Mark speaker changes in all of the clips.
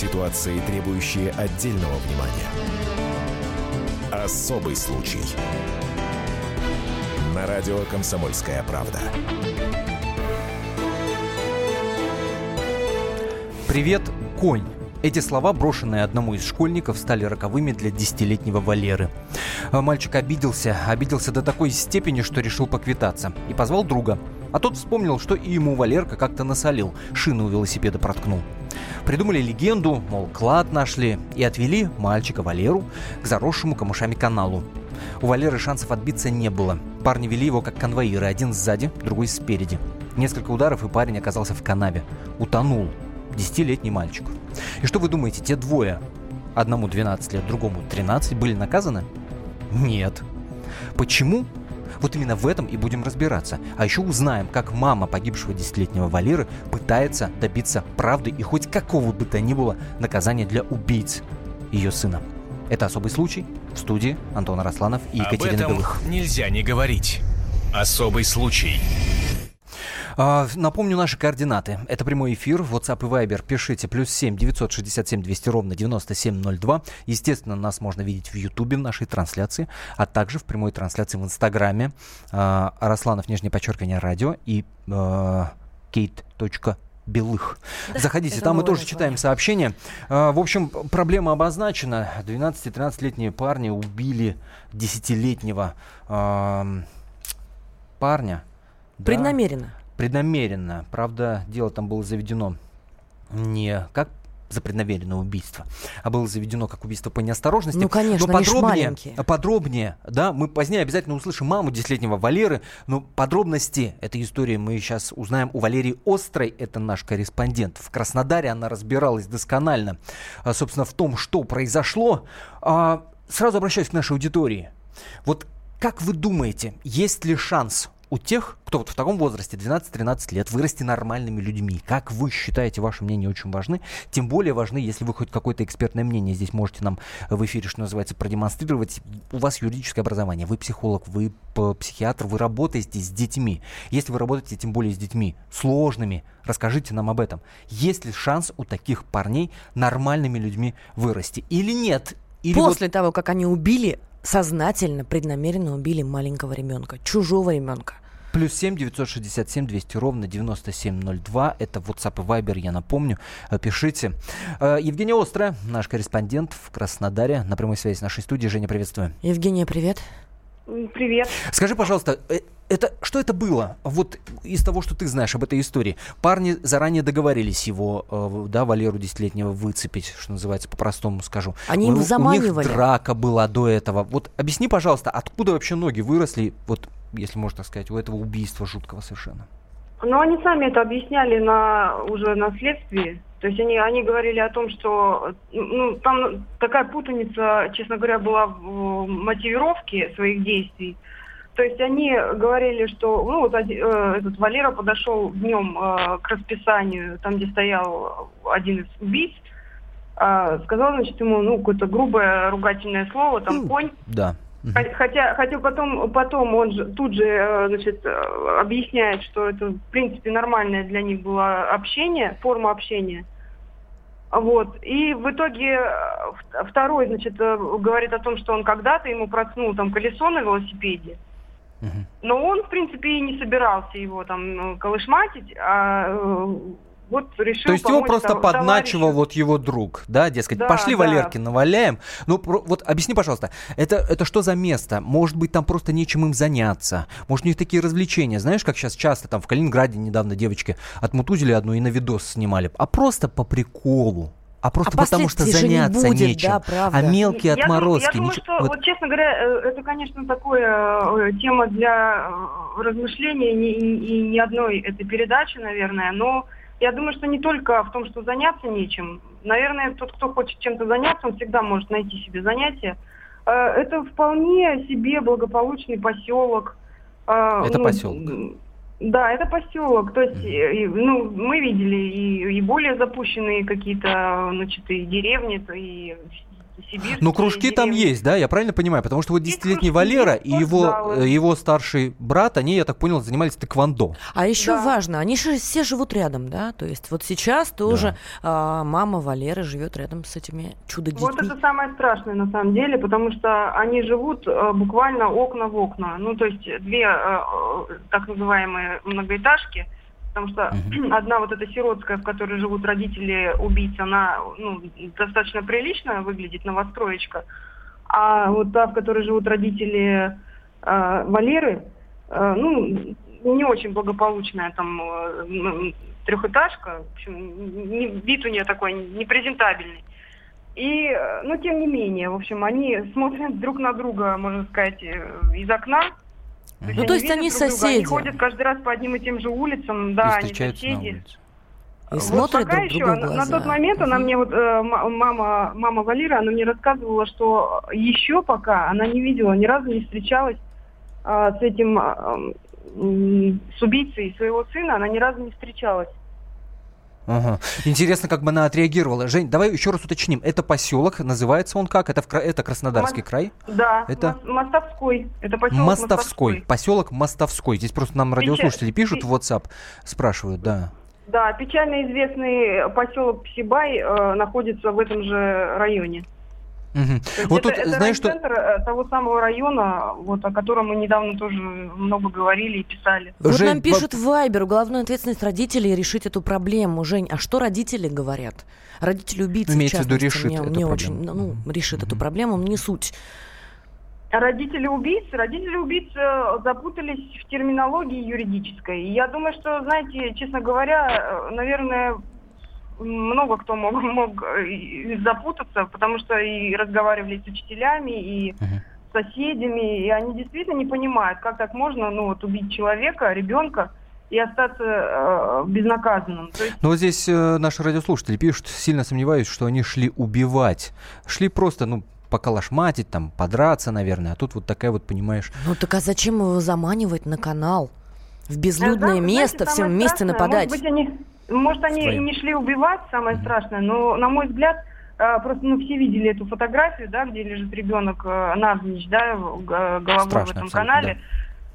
Speaker 1: Ситуации, требующие отдельного внимания. Особый случай. На радио «Комсомольская правда».
Speaker 2: Привет, конь. Эти слова, брошенные одному из школьников, стали роковыми для десятилетнего Валеры. А Мальчик обиделся, обиделся до такой степени, что решил поквитаться. И позвал друга. А тот вспомнил, что и ему Валерка как-то насолил, шину у велосипеда проткнул. Придумали легенду, мол, клад нашли, и отвели мальчика Валеру к заросшему камышами каналу. У Валеры шансов отбиться не было. Парни вели его как конвоиры, один сзади, другой спереди. Несколько ударов, и парень оказался в канаве. Утонул. Десятилетний мальчик. И что вы думаете, те двое, одному 12 лет, другому 13, были наказаны? Нет. Почему? Вот именно в этом и будем разбираться. А еще узнаем, как мама погибшего десятилетнего Валеры пытается добиться правды и хоть какого бы то ни было наказания для убийц ее сына. Это особый случай. В студии Антон Росланов и Екатерина
Speaker 1: Об этом
Speaker 2: Белых.
Speaker 1: нельзя не говорить. Особый случай.
Speaker 2: А, напомню наши координаты. Это прямой эфир. WhatsApp и Viber пишите. Плюс 7 967 200 ровно 9702. Естественно, нас можно видеть в Ютубе в нашей трансляции, а также в прямой трансляции в Инстаграме. А, Росланов, нижнее подчеркивание, радио и а, Кейт. Белых. Заходите,
Speaker 3: это
Speaker 2: там мы тоже читаем сообщения. А, В общем, проблема обозначена. 12-13-летние парни убили 10-летнего ам, парня. Да.
Speaker 3: Преднамеренно.
Speaker 2: Правда, дело там было заведено не как за преднамеренное убийство, а было заведено как убийство по неосторожности.
Speaker 3: Ну, конечно,
Speaker 2: но подробнее,
Speaker 3: маленькие.
Speaker 2: подробнее, да, мы позднее обязательно услышим маму десятилетнего Валеры, но подробности этой истории мы сейчас узнаем у Валерии Острой, это наш корреспондент. В Краснодаре она разбиралась досконально, а, собственно, в том, что произошло. А, Сразу обращаюсь к нашей аудитории. Вот как вы думаете, есть ли шанс у тех, кто вот в таком возрасте, 12-13 лет, вырасти нормальными людьми? Как вы считаете, ваше мнение очень важны? Тем более важны, если вы хоть какое-то экспертное мнение здесь можете нам в эфире, что называется, продемонстрировать. У вас юридическое образование, вы психолог, вы психиатр, вы работаете с детьми. Если вы работаете тем более с детьми сложными, расскажите нам об этом. Есть ли шанс у таких парней нормальными людьми вырасти? Или нет? Или вот-
Speaker 3: После того, как они убили, сознательно, преднамеренно убили маленького ребенка, чужого ребенка.
Speaker 2: Плюс 7 967 200 ровно 9702. Это WhatsApp и Viber, я напомню. Э, Пишите. Э, Евгения Острая, наш корреспондент в Краснодаре, на прямой связи с нашей студией. Женя, приветствую.
Speaker 3: Евгения, привет.
Speaker 4: Привет.
Speaker 2: Скажи, пожалуйста, э, это что это было? Вот из того, что ты знаешь об этой истории. Парни заранее договорились его, э, да, Валеру десятилетнего выцепить, что называется, по-простому скажу.
Speaker 3: Они им
Speaker 2: У- У
Speaker 3: заманивали.
Speaker 2: них драка была до этого. Вот объясни, пожалуйста, откуда вообще ноги выросли, вот, если можно так сказать, у этого убийства жуткого совершенно?
Speaker 4: Ну, они сами это объясняли на уже на следствии. То есть они, они говорили о том, что ну, там такая путаница, честно говоря, была в мотивировке своих действий. То есть они говорили, что ну, вот э, этот Валера подошел днем э, к расписанию, там, где стоял один из убийц, а, сказал, значит, ему ну, какое-то грубое ругательное слово, там, конь.
Speaker 2: Да.
Speaker 4: Хотя, хотя потом, потом он же тут же э, значит, э, объясняет, что это в принципе нормальное для них было общение, форма общения. Вот. И в итоге э, второй, значит, э, говорит о том, что он когда-то ему проткнул там колесо на велосипеде. Но он, в принципе, и не собирался его там э, колышматить, а э, вот решил
Speaker 2: То есть его просто
Speaker 4: тов-
Speaker 2: подначивал
Speaker 4: товарищу.
Speaker 2: вот его друг, да, дескать,
Speaker 4: Да,
Speaker 2: пошли
Speaker 4: да.
Speaker 2: Валерки наваляем. Ну, про- вот объясни, пожалуйста, это, это что за место? Может быть, там просто нечем им заняться? Может, у них такие развлечения? Знаешь, как сейчас часто там в Калининграде недавно девочки отмутузили одну и на видос снимали. А просто по приколу. А просто
Speaker 3: А
Speaker 2: потому что
Speaker 3: же не
Speaker 2: заняться
Speaker 3: будет,
Speaker 2: нечем.
Speaker 3: да, правда.
Speaker 2: а мелкие
Speaker 4: Я
Speaker 2: отморозки.
Speaker 4: Я думаю,
Speaker 2: ничего-
Speaker 4: что,
Speaker 2: вот-
Speaker 4: вот, честно говоря, э, это, конечно, такое э, тема для э, размышления ни- и, и ни одной этой передачи, наверное, но я думаю, что не только в том, что заняться нечем. Наверное, тот, кто хочет чем-то заняться, он всегда может найти себе занятие. Это вполне себе благополучный поселок.
Speaker 2: Это
Speaker 4: ну,
Speaker 2: поселок.
Speaker 4: Да, это поселок. То есть, э, ну, мы видели и, и более запущенные какие-то, значит, и деревни, и сибирские.
Speaker 2: Ну, кружки там
Speaker 4: деревни.
Speaker 2: есть, да, я правильно понимаю? Потому что вот десятилетний Валера и его, э, его старший брат, они, я так понял, занимались тэквондо.
Speaker 3: А еще
Speaker 4: Да.
Speaker 3: важно, они же все живут рядом, да? То есть вот сейчас тоже а, мама Валеры живет рядом с этими чудо-детьми.
Speaker 4: Вот это самое страшное на самом деле, потому что они живут э, буквально окна в окна. Ну, то есть две э, э, так называемые многоэтажки, потому что одна вот эта сиротская, в которой живут родители убийц, она ну, достаточно прилично выглядит, новостроечка. А вот та, в которой живут родители э, Валеры, э, ну, не очень благополучная там э, трехэтажка. В общем, не- вид у нее такой непрезентабельный. И, ну, тем не менее, в общем, они смотрят друг на друга, можно сказать, э, из окна.
Speaker 3: Ну, то есть
Speaker 4: видят
Speaker 3: они
Speaker 4: друг друга,
Speaker 3: соседи.
Speaker 4: Они ходят каждый раз по одним и тем же улицам,
Speaker 2: и
Speaker 4: да, они
Speaker 2: встречаются на
Speaker 4: соседи.
Speaker 2: улице.
Speaker 3: И
Speaker 4: Вот
Speaker 3: смотрят
Speaker 4: пока
Speaker 3: друг
Speaker 4: еще,
Speaker 3: другу в
Speaker 4: на, на
Speaker 3: глаза.
Speaker 4: тот момент она мне вот, э, мама, мама Валера, она мне рассказывала, что еще пока она не видела, ни разу не встречалась а, с этим, а, м, с убийцей своего сына, она ни разу не встречалась.
Speaker 2: Ага. Интересно, как бы она отреагировала. Жень, давай еще раз уточним. Это поселок, называется он как? Это, в, Кра- это Краснодарский
Speaker 4: Мос-
Speaker 2: край?
Speaker 4: Да,
Speaker 2: Это-
Speaker 4: Мос- Мостовской. Это поселок
Speaker 2: Мостовской. Поселок Мостовской. Здесь просто нам радиослушатели пишут в WhatsApp, спрашивают, да.
Speaker 4: Да, печально известный поселок Псибай э, находится в этом же районе. Есть
Speaker 2: Вот
Speaker 4: это,
Speaker 2: тут,
Speaker 4: это
Speaker 2: знаешь, что...
Speaker 4: э, того самого района, вот, о котором мы недавно тоже много говорили и писали.
Speaker 3: Вот
Speaker 2: Жень,
Speaker 3: нам пишут в Вайбер, уголовная ответственность родителей решить эту проблему. Жень, а что родители говорят? Родители убийцы,
Speaker 2: имеется
Speaker 3: в
Speaker 2: в виду, решит
Speaker 3: мне,
Speaker 2: эту
Speaker 3: мне
Speaker 2: проблему.
Speaker 3: очень, ну, решит эту
Speaker 2: Мгм.
Speaker 3: проблему, не суть.
Speaker 4: Родители убийц, родители убийц э, запутались в терминологии юридической. И я думаю, что, знаете, честно говоря, э, наверное, много кто мог, мог э, запутаться, потому что и разговаривали с учителями, и с соседями, и они действительно не понимают, как так можно, ну вот убить человека, ребенка и остаться э, безнаказанным. То есть
Speaker 2: Ну вот здесь э, наши радиослушатели пишут, сильно сомневаюсь, что они шли убивать. Шли просто, ну, поколошматить, там, подраться, наверное. А тут вот такая вот, понимаешь...
Speaker 3: Ну так а зачем его заманивать на канал? В безлюдное
Speaker 4: Да,
Speaker 3: место,
Speaker 4: знаете,
Speaker 3: всем вместе
Speaker 4: страшное,
Speaker 3: нападать.
Speaker 4: Может быть, они, может, они и не шли убивать, самое страшное, но, на мой взгляд, э, просто ну, все видели эту фотографию, да, где лежит ребенок э, навзничь, да, головой
Speaker 2: Страшно
Speaker 4: в этом канале.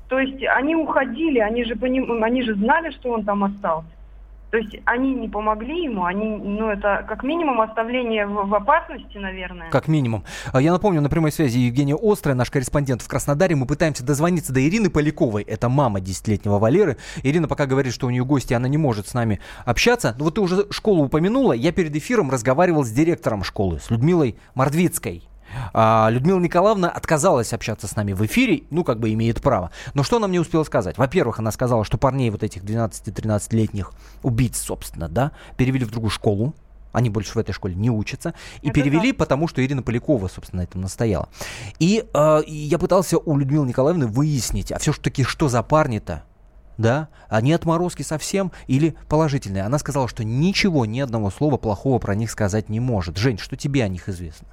Speaker 4: То есть они уходили, они же, поним- они же знали, что он там остался. То есть они не помогли ему, они, ну, это как минимум оставление в, в опасности, наверное.
Speaker 2: Как минимум. А Я напомню, на прямой связи Евгения Острая, наш корреспондент в Краснодаре. Мы пытаемся дозвониться до Ирины Поляковой. Это мама десятилетнего Валеры. Ирина пока говорит, что у нее гости, она не может с нами общаться. Но вот ты уже школу упомянула. Я перед эфиром разговаривал с директором школы, с Людмилой Мордвицкой. А, Людмила Николаевна отказалась общаться с нами в эфире, ну, как бы имеет право. Но что она мне успела сказать? Во-первых, она сказала, что парней вот этих 12-13-летних убийц, собственно, да, перевели в другую школу, они больше в этой школе не учатся. И
Speaker 4: Это
Speaker 2: перевели,
Speaker 4: так.
Speaker 2: потому что Ирина Полякова, собственно, на этом настояла. И, э, я пытался у Людмилы Николаевны выяснить, а все-таки что за парни-то? Да? Они отморозки совсем или положительные? Она сказала, что ничего, ни одного слова плохого про них сказать не может. Жень, что тебе о них известно?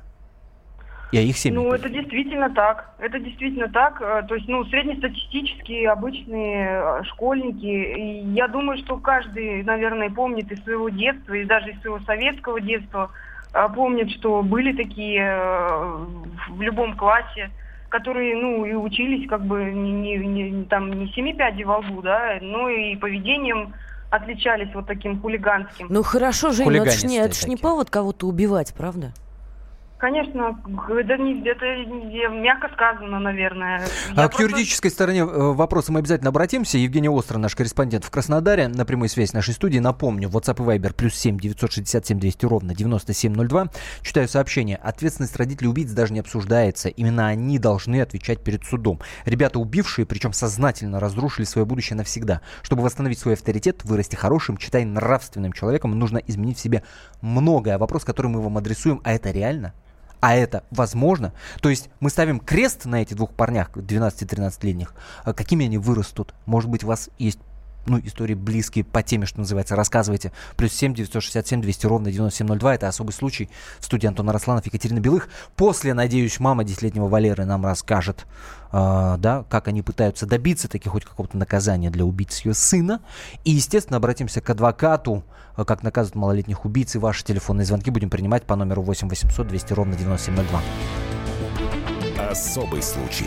Speaker 2: И о их семьях?
Speaker 4: Ну, это действительно так. Это действительно так. Э, То есть, ну, среднестатистические, обычные э, школьники. И я думаю, что каждый, наверное, помнит из своего детства, и даже из своего советского детства, э, помнит, что были такие в любом классе, которые, ну, и учились как бы не, не, не- там не семи пядей во лбу, да, но и поведением отличались вот таким хулиганским.
Speaker 3: Ну хорошо, Жень, ну это ж не, это ж не повод кого-то убивать, правда?
Speaker 4: Конечно, это, не, это не- мягко сказано, наверное.
Speaker 2: А
Speaker 4: Я
Speaker 2: к
Speaker 4: просто-
Speaker 2: юридической стороне э, вопроса мы обязательно обратимся. Евгений Остро, наш корреспондент в Краснодаре, на прямой связи нашей студии. Напомню, WhatsApp и Viber плюс 7 967 200 ровно 9702. Читаю сообщение. Ответственность родителей убийц даже не обсуждается. Именно они должны отвечать перед судом. Ребята, убившие, причем сознательно разрушили свое будущее навсегда. Чтобы восстановить свой авторитет, вырасти хорошим, читай нравственным человеком, нужно изменить в себе многое. Вопрос, который мы вам адресуем, а это реально? А это возможно? То есть мы ставим крест на этих двух парнях, 12-13-летних. А Какими они вырастут? Может быть, у вас есть ну, истории близкие по теме, что называется, рассказывайте. Плюс 7 967 200 ровно 9702. Это особый случай. В студии Антон Арасланов, Екатерина Белых. После, надеюсь, мама десятилетнего Валеры нам расскажет, э, да, как они пытаются добиться таки хоть какого-то наказания для убийц ее сына. И, естественно, обратимся к адвокату, э, как наказывают малолетних убийц. И ваши телефонные звонки будем принимать по номеру 8 800 200 ровно 9702.
Speaker 1: Особый случай.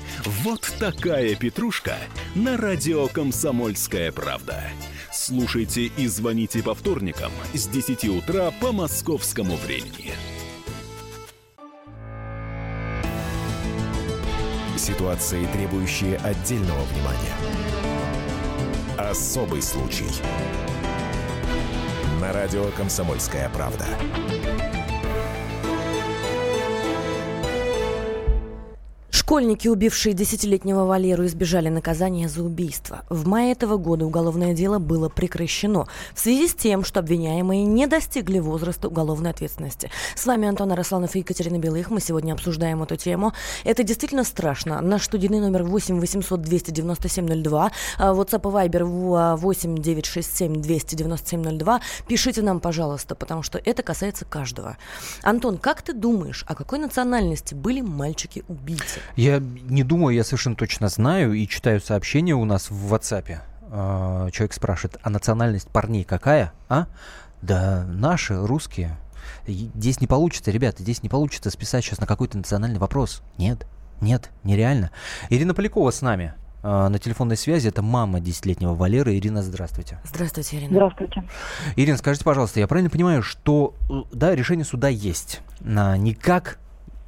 Speaker 5: Вот такая петрушка на радио «Комсомольская правда». Слушайте и звоните по вторникам с 10 утра по московскому времени.
Speaker 1: Ситуации, требующие отдельного внимания. Особый случай. На радио «Комсомольская правда».
Speaker 3: Школьники, убившие десятилетнего Валеру, избежали наказания за убийство. В мае этого года уголовное дело было прекращено в связи с тем, что обвиняемые не достигли возраста уголовной ответственности. С вами Антон Арасланов и Екатерина Белых. Мы сегодня обсуждаем эту тему. Это действительно страшно. Наш студийный номер 8 800 297 02. WhatsApp и Viber 8 967 297 02. Пишите нам, пожалуйста, потому что это касается каждого. Антон, как ты думаешь, о какой национальности были мальчики-убийцы?
Speaker 2: Я не думаю, я совершенно точно знаю и читаю сообщения у нас в WhatsApp. А, человек спрашивает, а национальность парней какая, а? Да наши, русские. Здесь не получится, ребята, здесь не получится списать сейчас на какой-то национальный вопрос. Нет, нет, нереально. Ирина Полякова с нами а, на телефонной связи. Это мама десятилетнего Валеры. Ирина, здравствуйте.
Speaker 3: Здравствуйте, Ирина.
Speaker 6: Здравствуйте.
Speaker 2: Ирина, скажите, пожалуйста, я правильно понимаю, что э, да, решение суда есть. Никак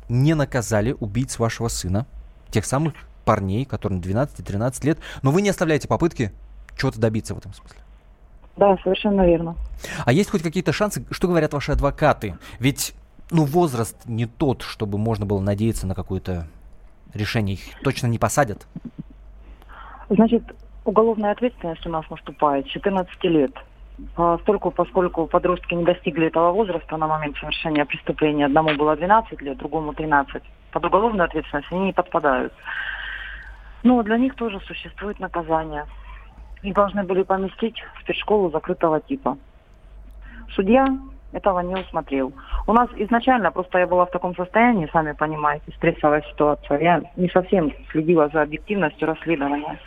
Speaker 2: не наказали убийц вашего сына, тех самых парней, которым 12-13 лет, но вы не оставляете попытки чего-то добиться в этом смысле.
Speaker 6: Да, совершенно верно.
Speaker 2: А есть хоть какие-то шансы, что говорят ваши адвокаты? Ведь, ну, возраст не тот, чтобы можно было надеяться на какое-то решение. Их точно не посадят.
Speaker 6: Значит, уголовная ответственность у нас наступает с 14 лет. Постольку, поскольку подростки не достигли этого возраста на момент совершения преступления, одному было 12 лет, другому 13, под уголовную ответственность они не подпадают. Но для них тоже существует наказание. Их должны были поместить в спецшколу закрытого типа. Судья этого не усмотрел. У нас изначально, просто я была в таком состоянии, сами понимаете, стрессовая ситуация. Я не совсем следила за объективностью расследования.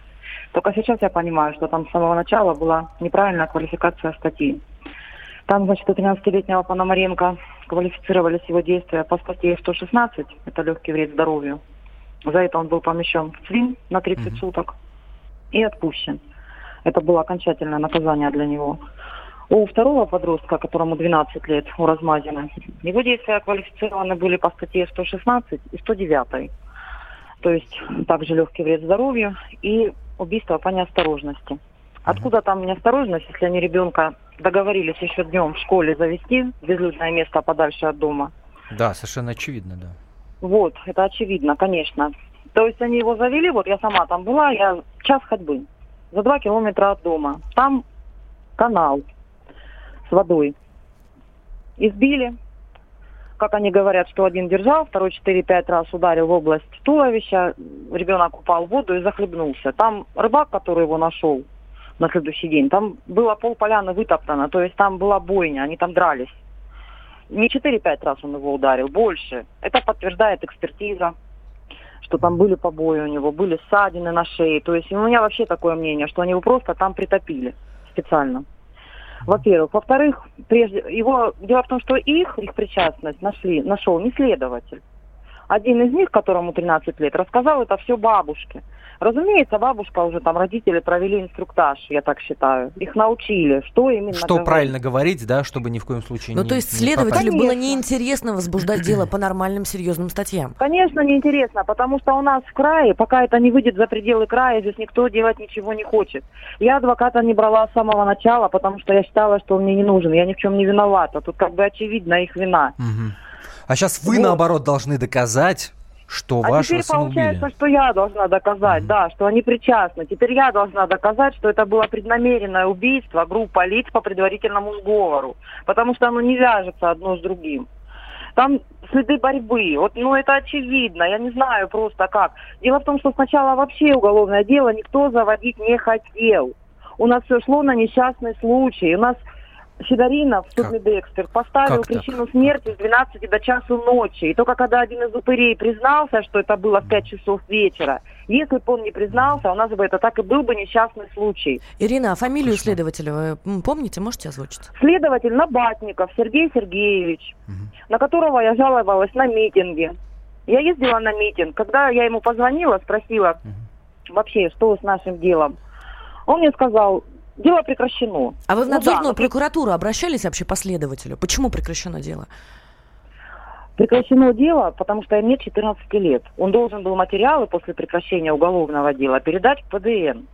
Speaker 6: Только сейчас я понимаю, что там с самого начала была неправильная квалификация статьи. Там, значит, у 13-летнего Пономаренко квалифицировались его действия по статье 116, это легкий вред здоровью. За это он был помещен в ЦВИН на 30 mm-hmm. суток и отпущен. Это было окончательное наказание для него. У второго подростка, которому 12 лет, у Размазина, его действия квалифицированы были по статье 116 и 109. То есть также легкий вред здоровью и убийство по неосторожности. Откуда там неосторожность, если они ребенка договорились еще днем в школе завести в безлюдное место подальше от дома?
Speaker 2: Да, совершенно очевидно, да.
Speaker 6: Вот, это очевидно, конечно. То есть они его завели, вот я сама там была, я час ходьбы, за два километра от дома. Там канал с водой. Избили, как они говорят, что один держал, второй 4-5 раз ударил в область туловища, ребенок упал в воду и захлебнулся. Там рыбак, который его нашел на следующий день, там было пол поляны вытоптано, то есть там была бойня, они там дрались. Не 4-5 раз он его ударил, больше. Это подтверждает экспертиза, что там были побои у него, были ссадины на шее. То есть у меня вообще такое мнение, что они его просто там притопили специально во-первых. Во-вторых, прежде его дело в том, что их, их причастность нашли, нашел не следователь. Один из них, которому 13 лет, рассказал это все бабушке. Разумеется, бабушка уже там, родители провели инструктаж, я так считаю. Их научили, что именно
Speaker 2: Что
Speaker 6: говорить.
Speaker 2: правильно говорить, да, чтобы ни в коем случае
Speaker 3: Ну,
Speaker 2: не
Speaker 3: то есть
Speaker 2: не
Speaker 3: следователю было неинтересно возбуждать дело по нормальным серьезным статьям.
Speaker 6: Конечно, неинтересно, потому что у нас в крае, пока это не выйдет за пределы края, здесь никто делать ничего не хочет. Я адвоката не брала с самого начала, потому что я считала, что он мне не нужен. Я ни в чем не виновата. Тут как бы очевидно их вина.
Speaker 2: Мгм. А сейчас вы,
Speaker 6: Вот.
Speaker 2: наоборот, должны доказать, что
Speaker 6: А
Speaker 2: вашего
Speaker 6: теперь получается,
Speaker 2: убили.
Speaker 6: что я должна доказать,
Speaker 2: Мгм.
Speaker 6: да, что они причастны. Теперь я должна доказать, что это было преднамеренное убийство группа лиц по предварительному сговору. Потому что оно не вяжется одно с другим. Там следы борьбы. Вот, ну, это очевидно. Я не знаю просто как. Дело в том, что сначала вообще уголовное дело никто заводить не хотел. У нас все шло на несчастный случай. У нас Федоринов,
Speaker 2: Как?
Speaker 6: судмедэксперт, поставил
Speaker 2: Как так?
Speaker 6: причину смерти с 12 до часу ночи. И только когда один из упырей признался, что это было в 5 часов вечера, если бы он не признался, у нас бы это так и был бы несчастный случай.
Speaker 3: Ирина, а фамилию
Speaker 2: Хорошо.
Speaker 3: следователя вы помните, можете озвучить?
Speaker 6: Следователь Набатников Сергей Сергеевич,
Speaker 2: Мгм.
Speaker 6: на которого я жаловалась на митинге. Я ездила на митинг. Когда я ему позвонила, спросила вообще, что с нашим делом, он мне сказал, дело прекращено.
Speaker 3: А вы в
Speaker 6: Ну да,
Speaker 3: надзорную прокуратуру обращались вообще по следователю? Почему прекращено дело?
Speaker 6: Прекращено дело, потому что им нет 14 лет. Он должен был материалы после прекращения уголовного дела передать в ПДН.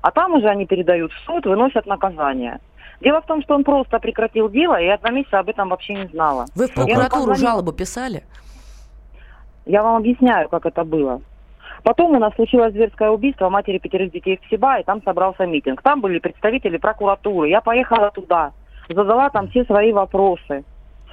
Speaker 6: А там уже они передают в суд, выносят наказание. Дело в том, что он просто прекратил дело, и я два месяца об этом вообще не знала.
Speaker 3: Вы в прокуратуру
Speaker 6: позвонила.
Speaker 3: жалобу писали?
Speaker 6: Я вам объясняю, как это было. Потом у нас случилось зверское убийство матери пятерых детей в Ксиба, и там собрался митинг. Там были представители прокуратуры. Я поехала туда, задала там все свои вопросы.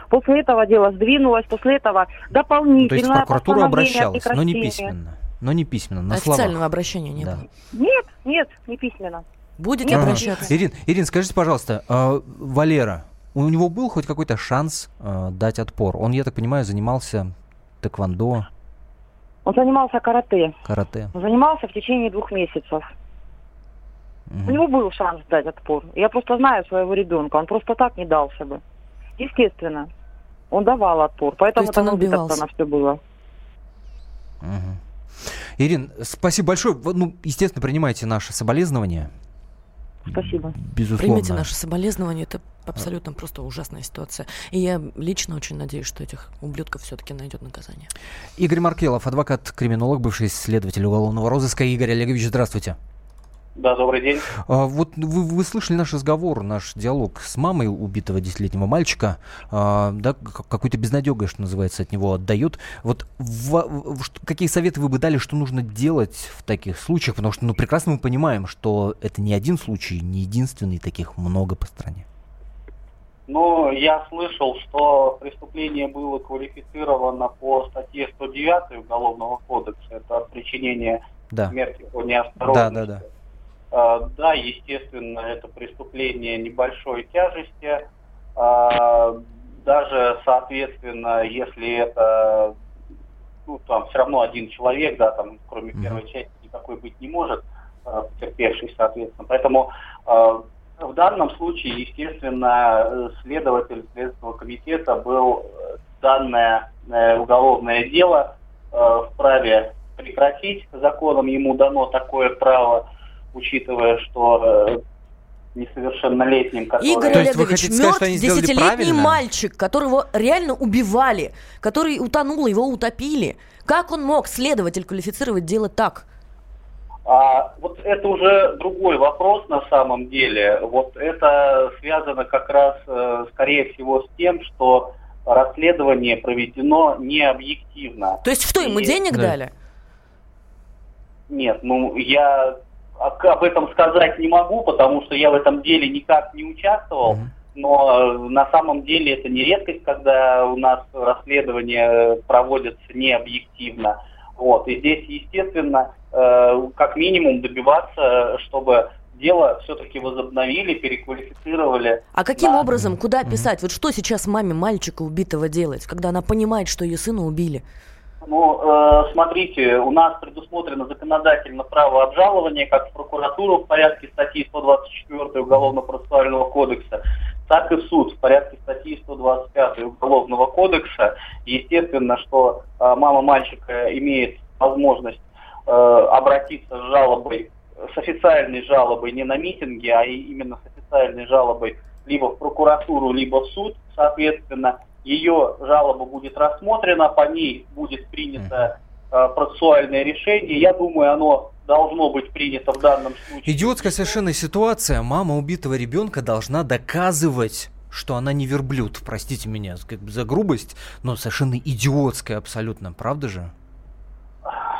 Speaker 6: После этого дело сдвинулось, после этого
Speaker 2: Ну, То есть
Speaker 6: о
Speaker 2: обращалась, но не письменно. Но не письменно, на
Speaker 3: Официального
Speaker 2: словах.
Speaker 3: обращения не
Speaker 2: Да.
Speaker 3: было.
Speaker 6: Нет, нет, не письменно.
Speaker 3: Будете
Speaker 6: Ага.
Speaker 3: обращаться?
Speaker 2: Ирин, Ирин, скажите, пожалуйста, а, Валера, у него был хоть какой-то шанс а, дать отпор? Он, я так понимаю, занимался тэквондо,
Speaker 6: Он занимался карате.
Speaker 2: карате.
Speaker 6: Он занимался в течение двух месяцев.
Speaker 2: Мгм.
Speaker 6: У него был шанс дать отпор. Я просто знаю своего ребенка. Он просто так не дался бы. Естественно. Он давал отпор. Поэтому там
Speaker 3: убивался.
Speaker 6: на все было.
Speaker 2: Мгм. Ирин, спасибо большое. Вы, Ну, естественно, принимайте наши соболезнования.
Speaker 6: Спасибо.
Speaker 2: Безусловно.
Speaker 3: Примите наши соболезнования, это абсолютно просто ужасная ситуация. И я лично очень надеюсь, что этих ублюдков все-таки найдет наказание.
Speaker 2: Игорь Маркелов, адвокат-криминолог, бывший следователь уголовного розыска. Игорь Олегович, здравствуйте.
Speaker 7: Да, добрый день.
Speaker 2: А, Вот вы, вы слышали наш разговор, наш диалог с мамой убитого десятилетнего мальчика, а, да, какой-то безнадегой, что называется, от него отдают. Вот в- в- какие советы вы бы дали, что нужно делать в таких случаях? Потому что, ну, прекрасно мы понимаем, что это не один случай, не единственный, таких много по стране.
Speaker 7: Ну, я слышал, что преступление было квалифицировано по статье 109 Уголовного кодекса. Это причинение
Speaker 2: Да.
Speaker 7: смерти по
Speaker 2: Да,
Speaker 7: неосторожности.
Speaker 2: да, да.
Speaker 7: А, да, естественно, это преступление небольшой тяжести. А, даже, соответственно, если это, ну, там все равно один человек, да, там, кроме первой части, никакой быть не может, а, потерпевший, соответственно. Поэтому в данном случае, естественно, э, следователь Следственного комитета был э, данное э, уголовное дело э, вправе прекратить. Законом ему дано такое право, учитывая, что э, несовершеннолетним, которые...
Speaker 3: Игорь
Speaker 2: То есть вы
Speaker 3: Олегович,
Speaker 2: хотите сказать, что они сделали
Speaker 3: десятилетний
Speaker 2: правильно?
Speaker 3: мальчик, которого реально убивали, который утонул, его утопили. Как он мог, следователь, квалифицировать дело так?
Speaker 7: А, вот это уже другой вопрос на самом деле. Вот это связано как раз, э, скорее всего, с тем, что расследование проведено не объективно.
Speaker 3: То есть что, ему
Speaker 7: И-
Speaker 3: денег
Speaker 2: Да.
Speaker 3: дали?
Speaker 7: Нет, ну я об этом сказать не могу, потому что я в этом деле никак не участвовал.
Speaker 2: Мгм.
Speaker 7: Но э, на самом деле это не редкость, когда у нас расследования проводятся не объективно. Вот. И здесь, естественно, э, как минимум добиваться, чтобы дело все-таки возобновили, переквалифицировали.
Speaker 3: А каким
Speaker 7: Да.
Speaker 3: образом, куда писать? Вот что сейчас маме мальчика убитого делать, когда она понимает, что ее сына убили?
Speaker 7: Ну, э, смотрите, у нас предусмотрено законодательно право обжалования как в прокуратуру в порядке статьи 124 Уголовно-процессуального кодекса, так и в суд в порядке статьи 125 Уголовного кодекса. Естественно, что э, мама мальчика имеет возможность э, обратиться с жалобой, с официальной жалобой не на митинге, а именно с официальной жалобой либо в прокуратуру, либо в суд, соответственно, ее жалоба будет рассмотрена, по ней будет принято э, процессуальное решение. Я думаю, оно должно быть принято в данном случае.
Speaker 2: Идиотская совершенно ситуация. Мама убитого ребенка должна доказывать что она не верблюд, простите меня как бы за грубость, но совершенно идиотская абсолютно, правда же?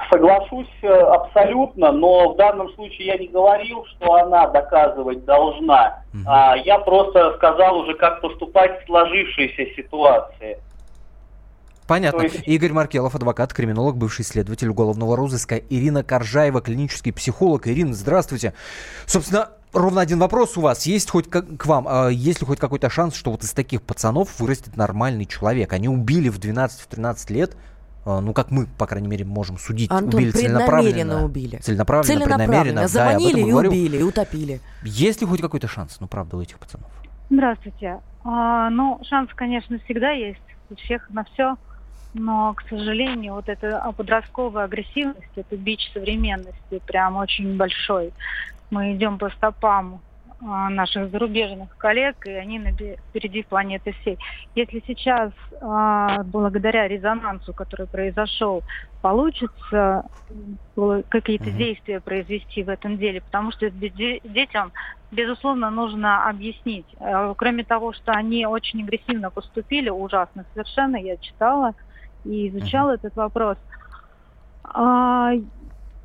Speaker 7: Соглашусь э, абсолютно, но в данном случае я не говорил, что она доказывать должна. А я просто сказал уже, как поступать в сложившейся ситуации.
Speaker 2: Понятно. есть... Игорь Маркелов, адвокат, криминолог, бывший следователь уголовного розыска. Ирина Коржаева, клинический психолог. Ирина, здравствуйте. Собственно, ровно один вопрос у вас. Есть хоть к, к вам, э, есть ли хоть какой-то шанс, что вот из таких пацанов вырастет нормальный человек? Они убили в 12-13 лет ну, как мы, по крайней мере, можем судить,
Speaker 3: Антон,
Speaker 2: убили целенаправленно.
Speaker 3: убили.
Speaker 2: Целенаправленно, целенаправленно преднамеренно.
Speaker 3: Заманили да, и говорю. убили, и утопили.
Speaker 2: Есть ли хоть какой-то шанс, ну, правда, у этих пацанов?
Speaker 8: Здравствуйте. А, ну, шанс, конечно, всегда есть. У всех на все. Но, к сожалению, вот эта подростковая агрессивность, это бич современности, прям очень большой. Мы идем по стопам а, наших зарубежных коллег, и они впереди планеты всей. Если сейчас, а, благодаря резонансу, который произошел, получится какие-то mm-hmm. действия произвести в этом деле, потому что детям, безусловно, нужно объяснить. А, кроме того, что они очень агрессивно поступили, ужасно совершенно, я читала и изучала mm-hmm. этот вопрос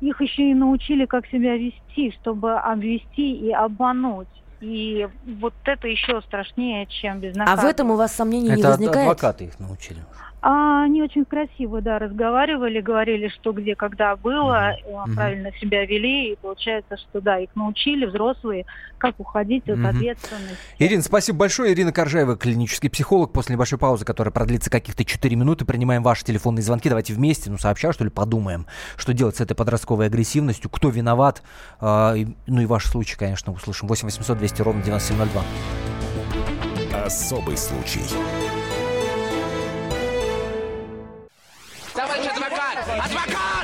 Speaker 8: их еще и научили, как себя вести, чтобы обвести и обмануть. И вот это еще страшнее, чем безнаказанность.
Speaker 3: А в этом у вас сомнений
Speaker 2: это
Speaker 3: не возникает?
Speaker 2: Это адвокаты их научили.
Speaker 8: А, они очень красиво, да, разговаривали, говорили, что где, когда было, mm-hmm. правильно себя вели, и получается, что да, их научили взрослые, как уходить от mm-hmm. ответственности.
Speaker 2: Ирина, спасибо большое. Ирина Коржаева, клинический психолог. После небольшой паузы, которая продлится каких-то 4 минуты, принимаем ваши телефонные звонки. Давайте вместе, ну, сообща, что ли, подумаем, что делать с этой подростковой агрессивностью, кто виноват. Э, и, ну и ваш случай, конечно, услышим. 8 800 200 ровно 9702.
Speaker 1: Особый случай.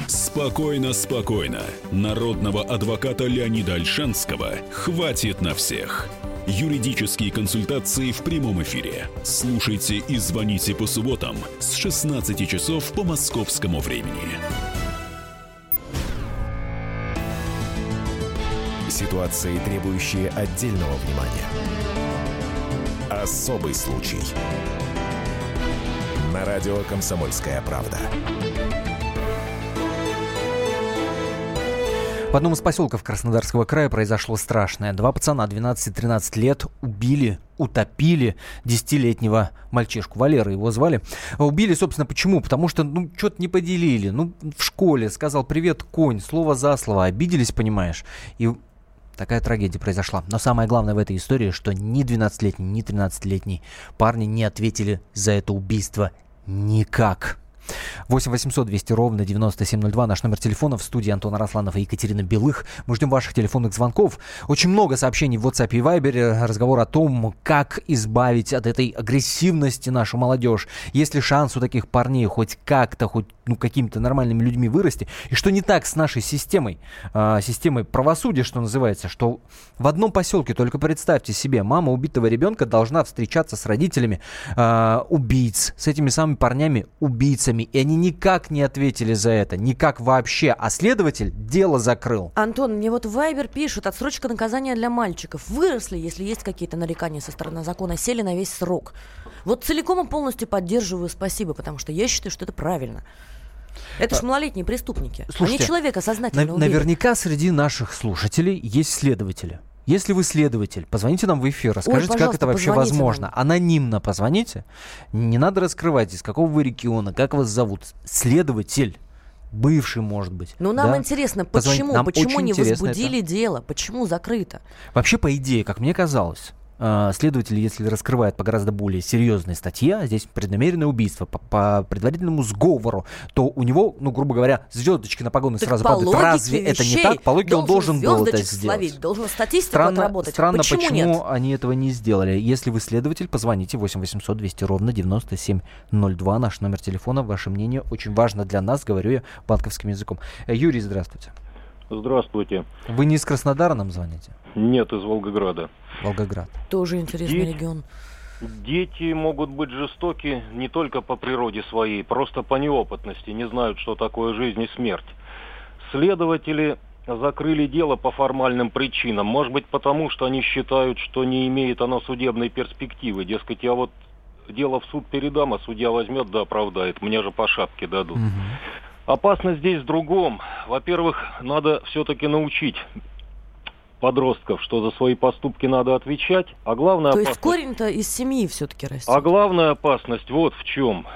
Speaker 5: Спокойно, спокойно. Народного адвоката Леонида Альшанского хватит на всех. Юридические консультации в прямом эфире. Слушайте и звоните по субботам с 16 часов по московскому времени.
Speaker 1: Ситуации, требующие отдельного внимания. Особый случай. На радио «Комсомольская правда».
Speaker 2: В одном из поселков Краснодарского края произошло страшное. Два пацана 12-13 лет убили, утопили десятилетнего мальчишку. Валера его звали. Убили, собственно, почему? Потому что, ну, что-то не поделили. Ну, в школе сказал «Привет, конь», слово за слово. Обиделись, понимаешь? И такая трагедия произошла. Но самое главное в этой истории, что ни 12-летний, ни 13-летний парни не ответили за это убийство никак. 8 800 200 ровно 9702. Наш номер телефона в студии Антона Росланов и Екатерина Белых. Мы ждем ваших телефонных звонков. Очень много сообщений в WhatsApp и Viber. Разговор о том, как избавить от этой агрессивности нашу молодежь. Есть ли шанс у таких парней хоть как-то, хоть ну, какими-то нормальными людьми вырасти? И что не так с нашей системой, э, системой правосудия, что называется, что в одном поселке, только представьте себе, мама убитого ребенка должна встречаться с родителями э, убийц, с этими самыми парнями убийцами и они никак не ответили за это, никак вообще, а следователь дело закрыл.
Speaker 3: Антон, мне вот Вайбер пишут, отсрочка наказания для мальчиков. Выросли, если есть какие-то нарекания со стороны закона, сели на весь срок. Вот целиком и полностью поддерживаю, спасибо, потому что я считаю, что это правильно. Это ж а, малолетние преступники. Слушайте, Они человека сознательно
Speaker 2: на- Наверняка среди наших слушателей есть следователи. Если вы следователь, позвоните нам в эфир, расскажите, Ой, как это вообще возможно. Нам. Анонимно позвоните. Не надо раскрывать, из какого вы региона, как вас зовут. Следователь бывший, может быть.
Speaker 3: Ну, нам да? интересно, почему? Нам почему не возбудили это. дело? Почему закрыто?
Speaker 2: Вообще, по идее, как мне казалось, следователь, если раскрывает по гораздо более серьезной статье, а здесь преднамеренное убийство по, по предварительному сговору, то у него, ну, грубо говоря, звездочки на погоны
Speaker 3: Так
Speaker 2: сразу падают. Разве это не так? По логике он должен был это сделать.
Speaker 3: словить, должен статистику
Speaker 2: Странно,
Speaker 3: отработать.
Speaker 2: странно
Speaker 3: почему,
Speaker 2: почему
Speaker 3: нет?
Speaker 2: они этого не сделали. Если вы следователь, позвоните 8 800 200 ровно 9702, наш номер телефона. Ваше мнение очень важно для нас, говорю я банковским языком. Э, Юрий, здравствуйте.
Speaker 9: Здравствуйте.
Speaker 2: Вы не из Краснодара нам звоните?
Speaker 9: Нет, из Волгограда.
Speaker 2: Волгоград.
Speaker 3: Тоже интересный
Speaker 9: Дети-
Speaker 3: регион.
Speaker 9: Дети могут быть жестоки не только по природе своей, просто по неопытности, не знают, что такое жизнь и смерть. Следователи закрыли дело по формальным причинам. Может быть, потому что они считают, что не имеет оно судебной перспективы. Дескать, я вот дело в суд передам, а судья возьмет да оправдает. Мне же по шапке дадут. Опасность здесь в другом. Во-первых, надо все-таки научить подростков, что за свои поступки надо отвечать. А главная
Speaker 3: То есть
Speaker 9: опасность...
Speaker 3: корень-то из семьи все-таки растет.
Speaker 9: А главная опасность вот в чем.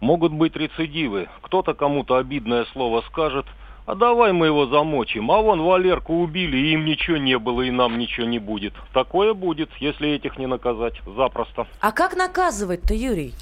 Speaker 9: Могут быть рецидивы. Кто-то кому-то обидное слово скажет, а давай мы его замочим. А вон Валерку убили, и им ничего не было, и нам ничего не будет. Такое будет, если этих не наказать. Запросто.
Speaker 3: А как наказывать-то, Юрий?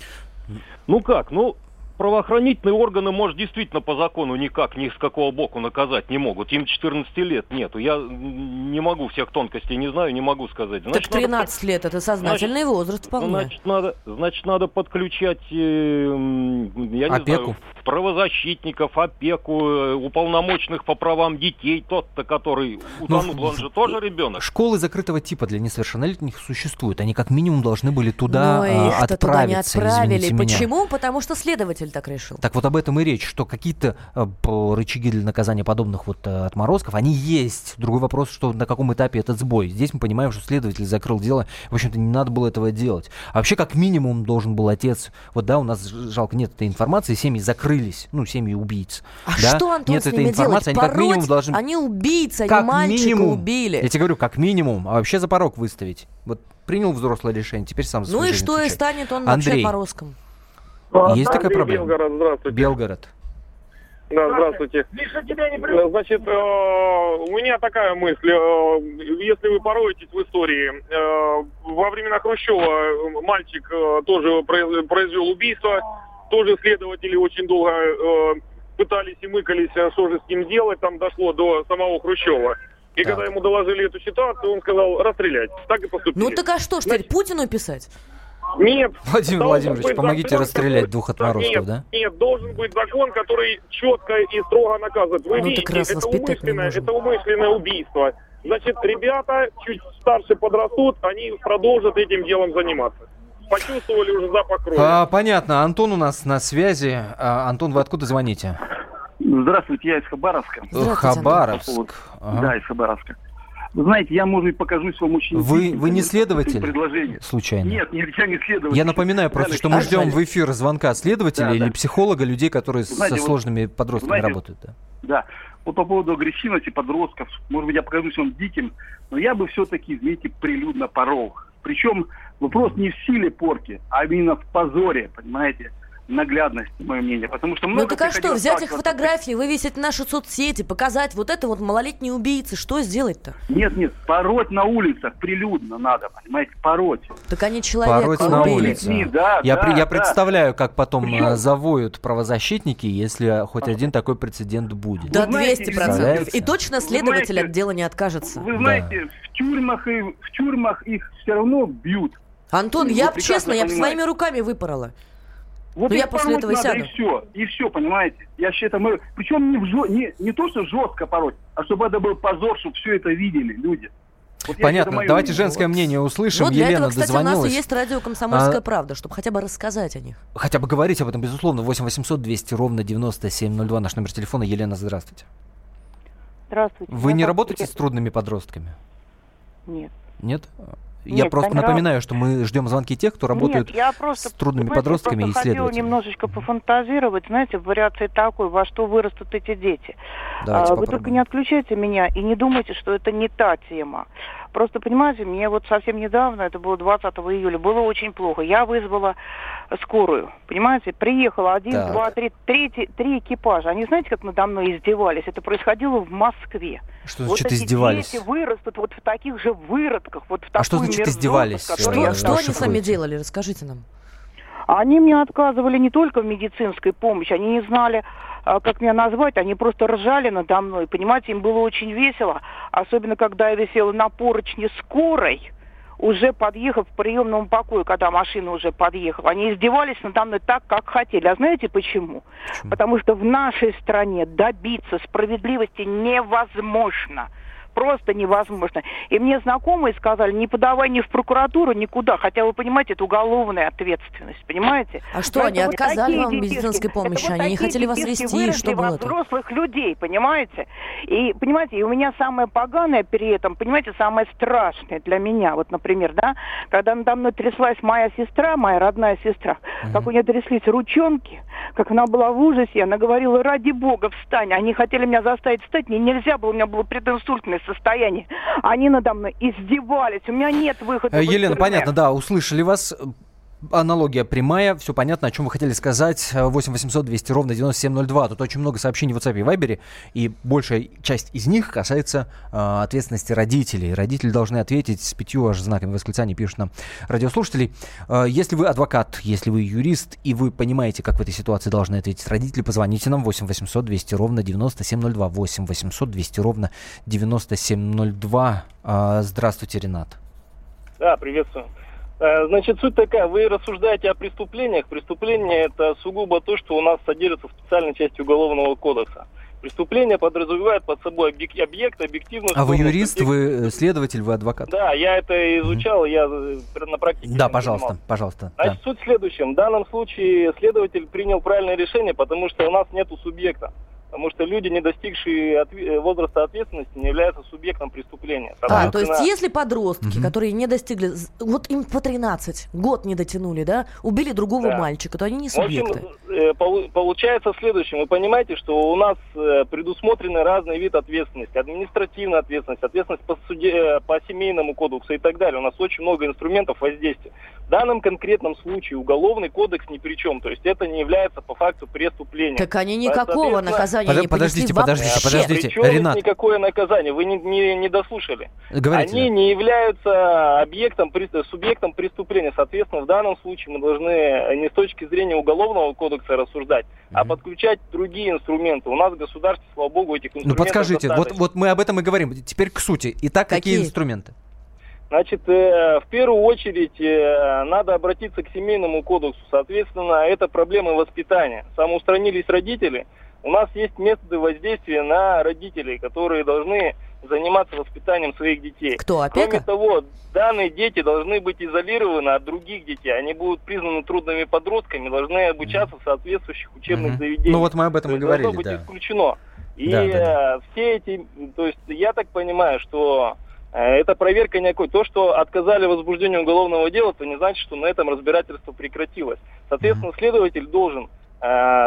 Speaker 9: Ну как, ну, правоохранительные органы, может, действительно по закону никак, ни с какого боку наказать не могут. Им 14 лет нету. Я не могу всех тонкостей, не знаю, не могу сказать.
Speaker 3: так
Speaker 9: надо
Speaker 3: 13 лет это сознательный возраст вполне.
Speaker 9: Значит, надо, значит, надо подключать, э, я не
Speaker 2: Опеку?
Speaker 9: знаю, правозащитников, опеку, э, уполномоченных по правам детей. Тот-то, который
Speaker 2: Ну,
Speaker 9: утонул, он же тоже ребенок.
Speaker 2: Школы закрытого типа для несовершеннолетних существуют. Они как минимум должны были туда
Speaker 3: Но
Speaker 2: э,
Speaker 3: их-то туда не
Speaker 2: отправиться,
Speaker 3: отправили.
Speaker 2: извините меня.
Speaker 3: Почему? Потому что следователь так решил.
Speaker 2: Так вот об этом и речь, что какие-то э, рычаги для наказания подобных вот э, отморозков, они есть. Другой вопрос, что на каком этапе этот сбой. Здесь мы понимаем, что следователь закрыл дело. В общем-то, не надо было этого делать. А вообще, как минимум, должен был отец... Вот да, у нас жалко нет этой информации, семьи закрылись. Ну, семьи убийц.
Speaker 3: А
Speaker 2: да?
Speaker 3: что, Антон,
Speaker 2: нет
Speaker 3: с
Speaker 2: этой информации, они как минимум
Speaker 3: Пороть?
Speaker 2: должны...
Speaker 3: Они убийцы, они
Speaker 2: как
Speaker 3: мальчика
Speaker 2: минимум,
Speaker 3: убили.
Speaker 2: Я тебе говорю, как минимум, а вообще за порог выставить. Вот принял взрослое решение, теперь сам за
Speaker 3: Ну и что, и станет он вообще
Speaker 2: Андрей.
Speaker 3: Поростком?
Speaker 2: Есть такая проблема?
Speaker 10: Белгород, здравствуйте.
Speaker 2: Белгород.
Speaker 10: Да, здравствуйте. Э, Значит, э, у меня такая мысль. э, Если вы пороетесь в истории, э, во времена Хрущева э, мальчик э, тоже произ- произвел убийство. Тоже следователи очень долго э, пытались и мыкались, а что же с ним делать. Там дошло до самого Хрущева. И когда ему доложили эту ситуацию, он сказал расстрелять. Так и поступили.
Speaker 3: Ну так а что ж теперь, Путину писать?
Speaker 10: Нет.
Speaker 2: Владимир Владимирович, помогите
Speaker 10: закон,
Speaker 2: расстрелять двух отморозков,
Speaker 10: нет,
Speaker 2: да?
Speaker 10: Нет, должен быть закон, который четко и строго наказывает. Вы
Speaker 3: Ну,
Speaker 10: видите,
Speaker 3: так раз
Speaker 10: это умышленное, это умышленное убийство. Значит, ребята чуть старше подрастут, они продолжат этим делом заниматься. Почувствовали уже запах крови.
Speaker 2: А, понятно. Антон у нас на связи. А, Антон, вы откуда звоните?
Speaker 11: Здравствуйте, я из Хабаровска.
Speaker 2: Хабаровск. Ага.
Speaker 11: Да, из Хабаровска. Вы знаете, я, может быть, покажусь вам очень...
Speaker 2: Вы, вы не следователь?
Speaker 11: Предложение.
Speaker 2: Случайно?
Speaker 11: Нет, нет, я не следователь.
Speaker 2: Я напоминаю просто,
Speaker 11: Реально,
Speaker 2: что мы ждем в эфир звонка следователя
Speaker 11: Да,
Speaker 2: или
Speaker 11: да.
Speaker 2: психолога, людей, которые
Speaker 11: Знаете,
Speaker 2: со
Speaker 11: вот-
Speaker 2: сложными подростками
Speaker 11: знаете,
Speaker 2: работают. Да.
Speaker 11: Да. Вот по поводу агрессивности подростков, может быть, я покажусь вам диким, но я бы все-таки, знаете, прилюдно порол. Причем вопрос не в силе порки, а именно в позоре, понимаете, наглядности, мое мнение. Потому что
Speaker 3: Ну
Speaker 11: много
Speaker 3: так а что, взять их фотографии, вывесить в наши соцсети, показать, вот это вот малолетние убийцы, что сделать-то?
Speaker 11: Нет, нет, пороть на улицах прилюдно надо, понимаете, пороть.
Speaker 3: Так они человека
Speaker 2: Пороть на улице.
Speaker 11: да,
Speaker 2: я,
Speaker 11: да,
Speaker 2: при- я
Speaker 11: да.
Speaker 2: представляю, как потом
Speaker 11: Причем-
Speaker 2: э, завоют правозащитники, если хоть один такой прецедент будет.
Speaker 3: Да,
Speaker 11: Вы знаете,
Speaker 3: 200%.
Speaker 2: представляете?
Speaker 3: И точно следователь
Speaker 11: знаете,
Speaker 3: от дела не откажется.
Speaker 11: Вы знаете, в тюрьмах и в тюрьмах их все равно бьют.
Speaker 3: Антон,
Speaker 11: Вы
Speaker 3: я честно, я бы
Speaker 11: понимаете.
Speaker 3: своими руками выпорола.
Speaker 11: Вот
Speaker 3: Ну,
Speaker 11: их
Speaker 3: я после этого
Speaker 11: надо,
Speaker 3: сяду.
Speaker 11: И все, и все, понимаете? Я считаю, мы... Причем не, в жё- не, не то, что жестко пороть, а чтобы это был позор, чтобы все это видели люди. Вот
Speaker 2: Понятно. Давайте
Speaker 11: мнение.
Speaker 2: женское мнение услышим.
Speaker 3: вот для
Speaker 2: Елена
Speaker 3: этого, кстати, у нас и
Speaker 2: дозвонилась.
Speaker 3: есть радио «Комсомольская
Speaker 2: А,
Speaker 3: правда», чтобы хотя бы рассказать о них.
Speaker 2: Хотя бы говорить об этом, безусловно. 8 800 200 ровно 9702 наш номер телефона. Елена, здравствуйте.
Speaker 12: Здравствуйте.
Speaker 2: Вы
Speaker 12: Я
Speaker 2: не работаете с трудными подростками?
Speaker 12: Нет.
Speaker 2: Нет? Я
Speaker 12: Нет,
Speaker 2: просто напоминаю, что мы ждем звонки тех, кто работают
Speaker 12: Нет, я просто,
Speaker 2: с трудными
Speaker 12: понимаете,
Speaker 2: подростками и
Speaker 12: хотела немножечко пофантазировать, знаете, в вариации такой, во что вырастут эти дети.
Speaker 2: Давайте
Speaker 12: А, вы только не отключайте меня и не думайте, что это не та тема. Просто, понимаете, мне вот совсем недавно, это было 20 июля, было очень плохо. Я вызвала скорую, понимаете? Приехало один,
Speaker 2: Так.
Speaker 12: два, три, третий, три экипажа. Они знаете, как надо мной издевались? Это происходило в Москве.
Speaker 2: Что
Speaker 12: вот
Speaker 2: значит
Speaker 12: эти
Speaker 2: издевались?
Speaker 12: дети вырастут вот в таких же выродках, вот в
Speaker 2: А что значит издевались? Что-
Speaker 3: Что, они с вами делали? Расскажите нам.
Speaker 12: они мне отказывали не только в медицинской помощи, они не знали, а, как меня назвать, они просто ржали надо мной. Понимаете, им было очень весело, особенно когда я висела на поручне скорой, уже подъехав к приемному покою, когда машина уже подъехала. Они издевались надо мной так, как хотели. А знаете почему? Потому что в нашей стране добиться справедливости невозможно. Просто невозможно. И мне знакомые сказали, не подавай ни в прокуратуру, никуда. Хотя, вы понимаете, это уголовная ответственность, понимаете?
Speaker 3: А что,
Speaker 12: Но
Speaker 3: они
Speaker 12: это вот
Speaker 3: отказали
Speaker 12: такие
Speaker 3: вам в
Speaker 12: детишки.
Speaker 3: медицинской
Speaker 12: Это вот
Speaker 3: помощи? Они не хотели вас вести? Что
Speaker 12: во
Speaker 3: было-то?
Speaker 12: взрослых людей, понимаете? И, понимаете, и у меня самое поганое при этом, понимаете, самое страшное для меня, вот, например, да, когда надо мной тряслась моя сестра, моя родная сестра, как у нее тряслись ручонки, как она была в ужасе, она говорила, ради бога, встань. Они хотели меня заставить встать, мне нельзя было, у меня было прединсультное состояние. Они надо мной издевались, у меня нет выхода.
Speaker 2: Елена, понятно, да, услышали вас. Аналогия прямая, все понятно, о чем вы хотели сказать. 8 800 200 ровно 9702. Тут очень много сообщений в WhatsApp и Viber, и большая часть из них касается э, ответственности родителей. Родители должны ответить с пятью аж знаками восклицания, пишут нам радиослушателей. Э, если вы адвокат, если вы юрист, и вы понимаете, как в этой ситуации должны ответить родители, позвоните нам 8 800 200 ровно 9702. 8 800 200 ровно 9702. Э, здравствуйте, Ренат.
Speaker 13: Да, приветствую. Э, Значит, суть такая, вы рассуждаете о преступлениях. Преступление это сугубо то, что у нас содержится в специальной части Уголовного кодекса. Преступление подразумевает под собой объек- объект, объективную...
Speaker 2: А вы юрист,
Speaker 13: субъект-
Speaker 2: вы э, следователь, вы адвокат?
Speaker 13: Да, я это изучал, я э, на практике...
Speaker 2: Да, пожалуйста,
Speaker 13: занимался.
Speaker 2: пожалуйста. да.
Speaker 13: Значит, суть в следующем. В данном случае следователь принял правильное решение, потому что у нас нету субъекта. Потому что люди, не достигшие э, возраста ответственности, не являются субъектом преступления.
Speaker 3: А, то есть если подростки, которые не достигли, вот им по 13, год не дотянули, да, убили другого
Speaker 13: Да.
Speaker 3: мальчика, то они не
Speaker 13: В общем,
Speaker 3: субъекты.
Speaker 13: э, полу- получается следующее. Вы понимаете, что у нас э, предусмотрены разные виды ответственности. Административная ответственность, ответственность по, суде, по семейному кодексу и так далее. У нас очень много инструментов воздействия. В данном конкретном случае уголовный кодекс ни при чем. То есть это не является по факту преступлением.
Speaker 3: Так они никакого
Speaker 13: соответственно-
Speaker 3: наказания
Speaker 2: Подо-
Speaker 3: не
Speaker 2: подождите,
Speaker 3: понесли
Speaker 2: подождите,
Speaker 3: вообще.
Speaker 2: подождите.
Speaker 13: Причем
Speaker 2: Ренат.
Speaker 13: никакое наказание. Вы не, не, не дослушали.
Speaker 2: Говорите,
Speaker 13: Они не являются объектом, субъектом преступления. Соответственно, в данном случае мы должны не с точки зрения уголовного кодекса рассуждать, а подключать другие инструменты. У нас в государстве, слава богу, этих
Speaker 2: Ну
Speaker 13: инструментов
Speaker 2: подскажите, вот,
Speaker 13: достаточно.
Speaker 2: вот мы об этом и говорим. Теперь к сути. Итак, какие,
Speaker 3: Какие?
Speaker 2: инструменты?
Speaker 13: Значит, э, в первую очередь э, надо обратиться к семейному кодексу. Соответственно, это проблемы воспитания. Самоустранились родители. У нас есть методы воздействия на родителей, которые должны заниматься воспитанием своих детей.
Speaker 3: Кто,
Speaker 13: Кроме
Speaker 3: опека?
Speaker 13: того, данные дети должны быть изолированы от других детей. Они будут признаны трудными подростками, должны обучаться в соответствующих учебных
Speaker 2: Мгм.
Speaker 13: заведениях.
Speaker 2: Ну вот мы об этом
Speaker 13: То
Speaker 2: и
Speaker 13: есть должно
Speaker 2: говорили,
Speaker 13: быть
Speaker 2: да.
Speaker 13: исключено. И
Speaker 2: Да, да,
Speaker 13: э, все эти, то есть я так понимаю, что э, это проверка никакой. То, что отказали в возбуждении уголовного дела, то не значит, что на этом разбирательство прекратилось. Соответственно, следователь должен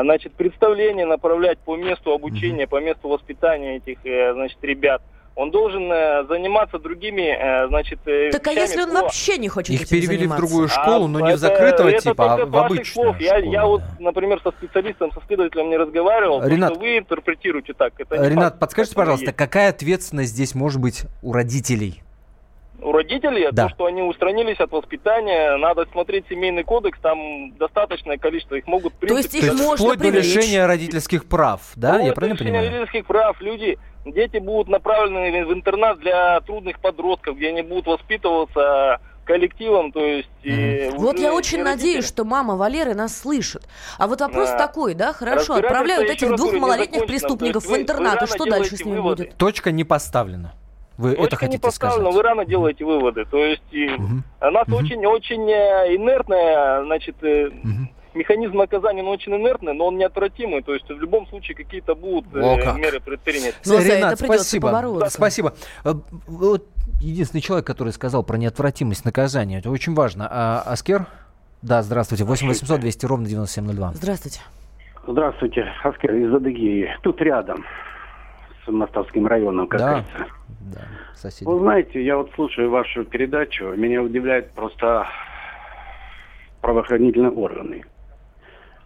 Speaker 13: значит, представление направлять по месту обучения, по месту воспитания этих э, значит, ребят. Он должен э, заниматься другими, э, значит,
Speaker 3: Так а если он
Speaker 13: по-
Speaker 3: вообще не хочет
Speaker 2: Их
Speaker 3: этим
Speaker 2: перевели в
Speaker 3: заниматься?
Speaker 2: другую школу, но не в
Speaker 13: А, это-
Speaker 2: закрытого
Speaker 13: это
Speaker 2: типа, а
Speaker 13: только
Speaker 2: в обычную
Speaker 13: слов. Я,
Speaker 2: школу,
Speaker 13: я
Speaker 2: да.
Speaker 13: вот, например, со специалистом, со следователем не разговаривал,
Speaker 2: Ренат-
Speaker 13: что вы интерпретируете так. Это
Speaker 2: Ренат,
Speaker 13: факт,
Speaker 2: подскажите, пожалуйста,
Speaker 13: есть.
Speaker 2: какая ответственность здесь может быть у родителей?
Speaker 13: У родителей
Speaker 2: Да.
Speaker 13: то, что они устранились от воспитания, надо смотреть семейный кодекс, там достаточное количество, их могут... в
Speaker 3: То есть их
Speaker 2: То есть
Speaker 3: можно
Speaker 2: вплоть до
Speaker 3: привлечь.
Speaker 2: лишения родительских прав, да?
Speaker 13: Вплоть
Speaker 2: Я
Speaker 13: до
Speaker 2: правильно понимаю?
Speaker 13: родительских прав. Люди, дети будут направлены в интернат для трудных подростков, где они будут воспитываться коллективом, то есть... э,
Speaker 3: Вот я очень
Speaker 13: родители.
Speaker 3: надеюсь, что мама Валеры нас слышит. А вот вопрос
Speaker 13: Да.
Speaker 3: такой, да, хорошо, отправляют этих двух малолетних преступников в интернат, и
Speaker 13: рано
Speaker 3: что дальше с ними
Speaker 13: выводы.
Speaker 3: будет?
Speaker 2: Точка не поставлена. Вы это
Speaker 13: Точка не
Speaker 2: хотите сказать?
Speaker 13: вы рано делаете выводы. То есть и
Speaker 2: Мгм.
Speaker 13: у нас
Speaker 2: Мгм.
Speaker 13: очень-очень э, инертная, значит,
Speaker 2: Мгм.
Speaker 13: механизм наказания, он очень инертный, но он неотвратимый. То есть в любом случае какие-то будут э,
Speaker 2: О, как.
Speaker 13: меры предприняты.
Speaker 3: Но за
Speaker 2: Ренат,
Speaker 3: это
Speaker 2: спасибо.
Speaker 3: побороться.
Speaker 2: Спасибо. Вот единственный человек, который сказал про неотвратимость наказания, это очень важно. А, Аскер? Да, здравствуйте. 8 800 200 ровно 9702.
Speaker 3: Здравствуйте.
Speaker 14: Здравствуйте, Аскер из Адыгеи. Тут рядом, с Мостовским районом, как
Speaker 2: Да.
Speaker 14: говорится.
Speaker 2: Да, соседи.
Speaker 14: Вы знаете, я вот слушаю вашу передачу, меня удивляет просто правоохранительные органы.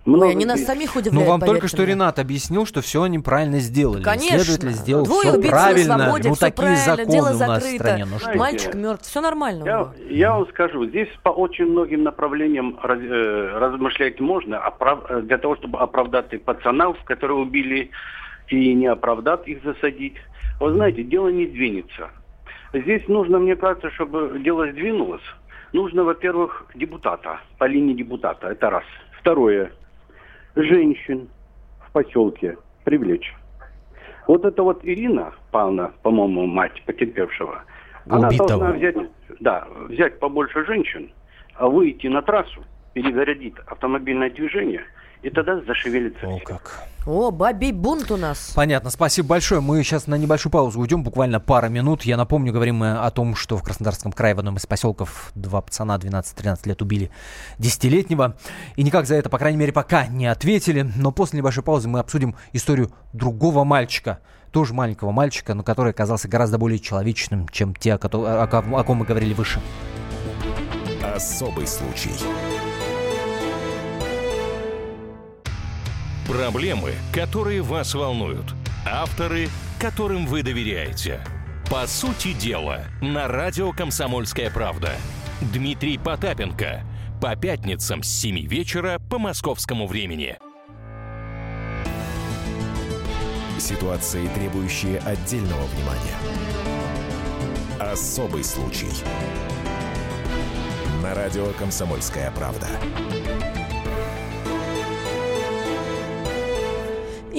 Speaker 3: Ой, они нас самих удивляют,
Speaker 2: Ну, вам только что
Speaker 3: мне.
Speaker 2: Ренат объяснил, что все они правильно сделали.
Speaker 3: Конечно.
Speaker 2: Следователь сделал
Speaker 3: Двое
Speaker 2: все
Speaker 3: убийц на
Speaker 2: правильно.
Speaker 3: свободе,
Speaker 2: ну,
Speaker 3: всё
Speaker 2: такие
Speaker 3: правильно,
Speaker 2: законы
Speaker 3: дело
Speaker 2: у нас в
Speaker 3: закрыто.
Speaker 2: стране. Ну, что
Speaker 3: Мальчик мертв, все нормально.
Speaker 14: Я, я вам скажу, здесь по очень многим направлениям раз- э, размышлять можно, оправ- э, для того, чтобы оправдать и пацанов, которые убили, и не оправдать их засадить. Вы знаете, дело не двинется. Здесь нужно, мне кажется, чтобы дело сдвинулось, нужно, во-первых, депутата, по линии депутата, это раз. Второе, женщин в поселке привлечь. Вот это вот Ирина Павловна, по-моему, мать потерпевшего, она должна взять, да, взять побольше женщин, а выйти на трассу, перегородить автомобильное движение, и тогда зашевелится
Speaker 2: О,
Speaker 14: все.
Speaker 2: как.
Speaker 3: О, бабий бунт у нас.
Speaker 2: Понятно, спасибо большое. Мы сейчас на небольшую паузу уйдем, буквально пара минут. Я напомню, говорим мы о том, что в Краснодарском крае в одном из поселков два пацана 12-13 лет убили десятилетнего. И никак за это, по крайней мере, пока не ответили. Но после небольшой паузы мы обсудим историю другого мальчика. Тоже маленького мальчика, но который оказался гораздо более человечным, чем те, о, о о ком мы говорили выше.
Speaker 1: Особый случай.
Speaker 15: Проблемы, которые вас волнуют. Авторы, которым вы доверяете. По сути дела, на радио «Комсомольская правда». Дмитрий Потапенко. По пятницам с 7 вечера по московскому времени.
Speaker 1: Ситуации, требующие отдельного внимания. Особый случай. На радио «Комсомольская правда».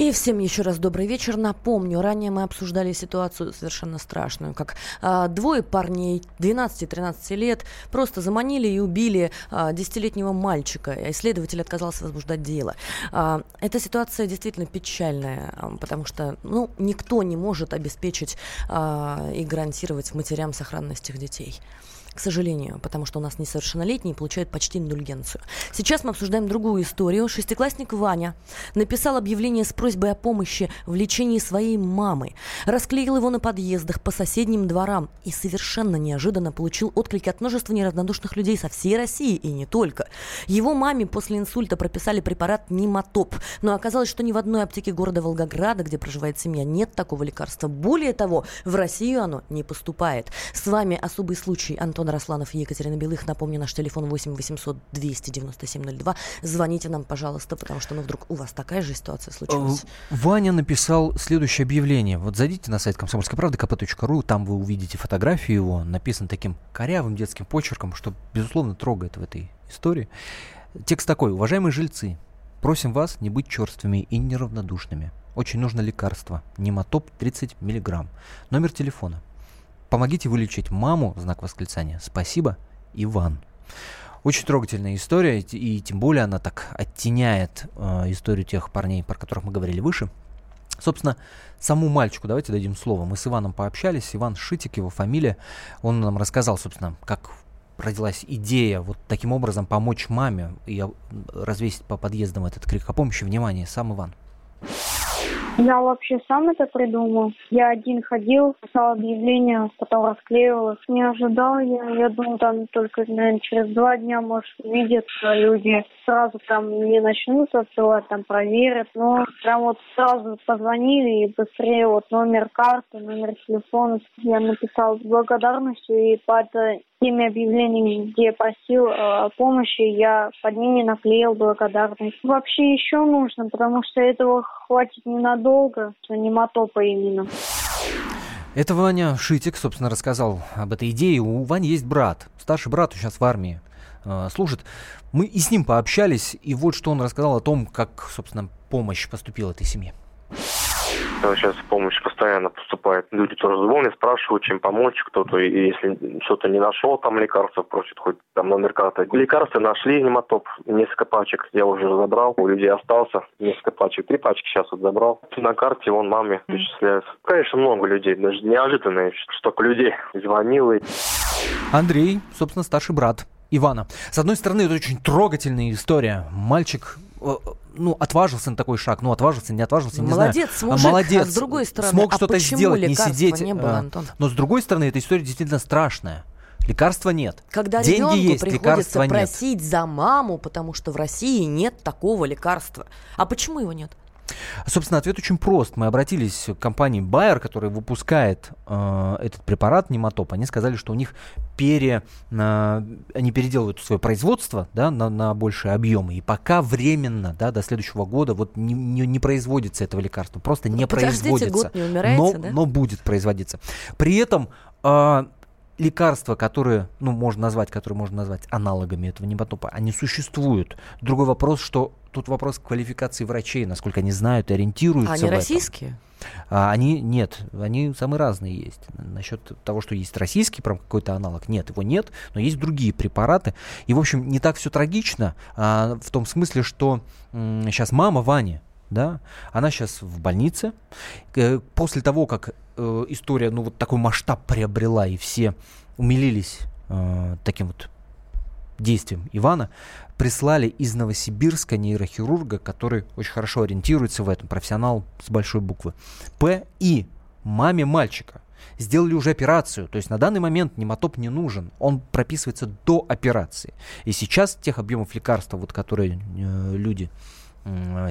Speaker 3: И всем еще раз добрый вечер. Напомню, ранее мы обсуждали ситуацию совершенно страшную, как а, двое парней 12-13 лет просто заманили и убили а, 10-летнего мальчика, исследователь отказался возбуждать дело. А, эта ситуация действительно печальная, а, потому что ну, никто не может обеспечить а, и гарантировать матерям сохранность их детей. К сожалению, потому что у нас несовершеннолетние получают почти индульгенцию. Сейчас мы обсуждаем другую историю. Шестиклассник Ваня написал объявление с просьбой о помощи в лечении своей мамы. Расклеил его на подъездах по соседним дворам и совершенно неожиданно получил отклики от множества неравнодушных людей со всей России и не только. Его маме после инсульта прописали препарат Ниматоп, но оказалось, что ни в одной аптеке города Волгограда, где проживает семья, нет такого лекарства. Более того, в Россию оно не поступает. С вами особый случай. Антон Росланов и Екатерина Белых. Напомню, наш телефон 8 800 297 02. Звоните нам, пожалуйста, потому что, ну, вдруг у вас такая же ситуация случилась.
Speaker 2: Э, Ваня написал следующее объявление. Вот зайдите на сайт комсомольской правды kp.ru, там вы увидите фотографию его, написан таким корявым детским почерком, что, безусловно, трогает в этой истории. Текст такой. Уважаемые жильцы, просим вас не быть черствыми и неравнодушными. Очень нужно лекарство. Нематоп 30 миллиграмм. Номер телефона. Помогите вылечить маму, знак восклицания. Спасибо, Иван. Очень трогательная история, и, тем более она так оттеняет э, историю тех парней, про которых мы говорили выше. Собственно, саму мальчику давайте дадим слово. Мы с Иваном пообщались. Иван Шитик, его фамилия. Он нам рассказал, собственно, как родилась идея вот таким образом помочь маме и э, развесить по подъездам этот крик о помощи. Внимание, сам Иван.
Speaker 16: Я вообще сам это придумал. Я один ходил, писал объявление, потом расклеивал их. Не ожидал я. Я думал, там только, наверное, через два дня, может, увидят люди. Сразу там не начнут отсылать, там проверят. Но прям вот сразу позвонили и быстрее вот номер карты, номер телефона. Я написал с благодарностью и под теми объявлениями, где я просил э, помощи, я под ними наклеил благодарность. Вообще еще нужно, потому что этого хватит ненадолго, нематопа именно.
Speaker 2: Это Ваня Шитик, собственно, рассказал об этой идее. У Вани есть брат. Старший брат сейчас в армии э, служит. Мы и с ним пообщались, и вот что он рассказал о том, как, собственно, помощь поступила этой семье.
Speaker 17: Сейчас помощь постоянно поступает. Люди тоже звонят, спрашивают, чем помочь кто-то. И если что-то не нашел, там лекарства просят, хоть там номер карты. Лекарства нашли, нематоп, несколько пачек я уже забрал. У людей остался несколько пачек. Три пачки сейчас вот забрал. На карте вон маме перечисляют. Конечно, много людей. Даже неожиданно, столько людей звонило.
Speaker 2: Андрей, собственно, старший брат Ивана. С одной стороны, это очень трогательная история. Мальчик э, ну, отважился на такой шаг, ну, отважился, не отважился, не
Speaker 3: Молодец,
Speaker 2: знаю.
Speaker 3: мужик,
Speaker 2: Молодец,
Speaker 3: а с другой стороны,
Speaker 2: смог
Speaker 3: а
Speaker 2: что-то сделать, не сидеть.
Speaker 3: не было,
Speaker 2: э,
Speaker 3: Антон?
Speaker 2: Но с другой стороны, эта история действительно страшная. Лекарства нет.
Speaker 3: Когда
Speaker 2: Деньги
Speaker 3: ребенку
Speaker 2: есть,
Speaker 3: приходится
Speaker 2: лекарства нет.
Speaker 3: просить за маму, потому что в России нет такого лекарства. А почему его нет?
Speaker 2: Собственно, ответ очень прост. Мы обратились к компании Bayer, которая выпускает э, этот препарат нематоп. Они сказали, что у них пере, э, они переделывают свое производство да, на, на большие объемы. И пока временно, да, до следующего года, вот не, не, не производится этого лекарства. Просто не
Speaker 3: Подождите,
Speaker 2: производится.
Speaker 3: год не умираете,
Speaker 2: но,
Speaker 3: да?
Speaker 2: но будет производиться. При этом э, лекарства, которые, ну, можно назвать, которые можно назвать аналогами этого нематопа, они существуют. Другой вопрос, что тут вопрос квалификации врачей, насколько они знают и ориентируются
Speaker 3: Они
Speaker 2: в этом.
Speaker 3: российские?
Speaker 2: А они нет, они самые разные есть. Насчет того, что есть российский прям какой-то аналог, нет, его нет, но есть другие препараты. И, в общем, не так все трагично а, в том смысле, что м, сейчас мама Вани, да, она сейчас в больнице. Э, После того, как э, история, ну, вот такой масштаб приобрела, и все умилились э, таким вот действием Ивана, прислали из Новосибирска нейрохирурга, который очень хорошо ориентируется в этом, профессионал с большой буквы, П, и маме мальчика. Сделали уже операцию, то есть на данный момент нематоп не нужен, он прописывается до операции. И сейчас тех объемов лекарства, вот, которые э, люди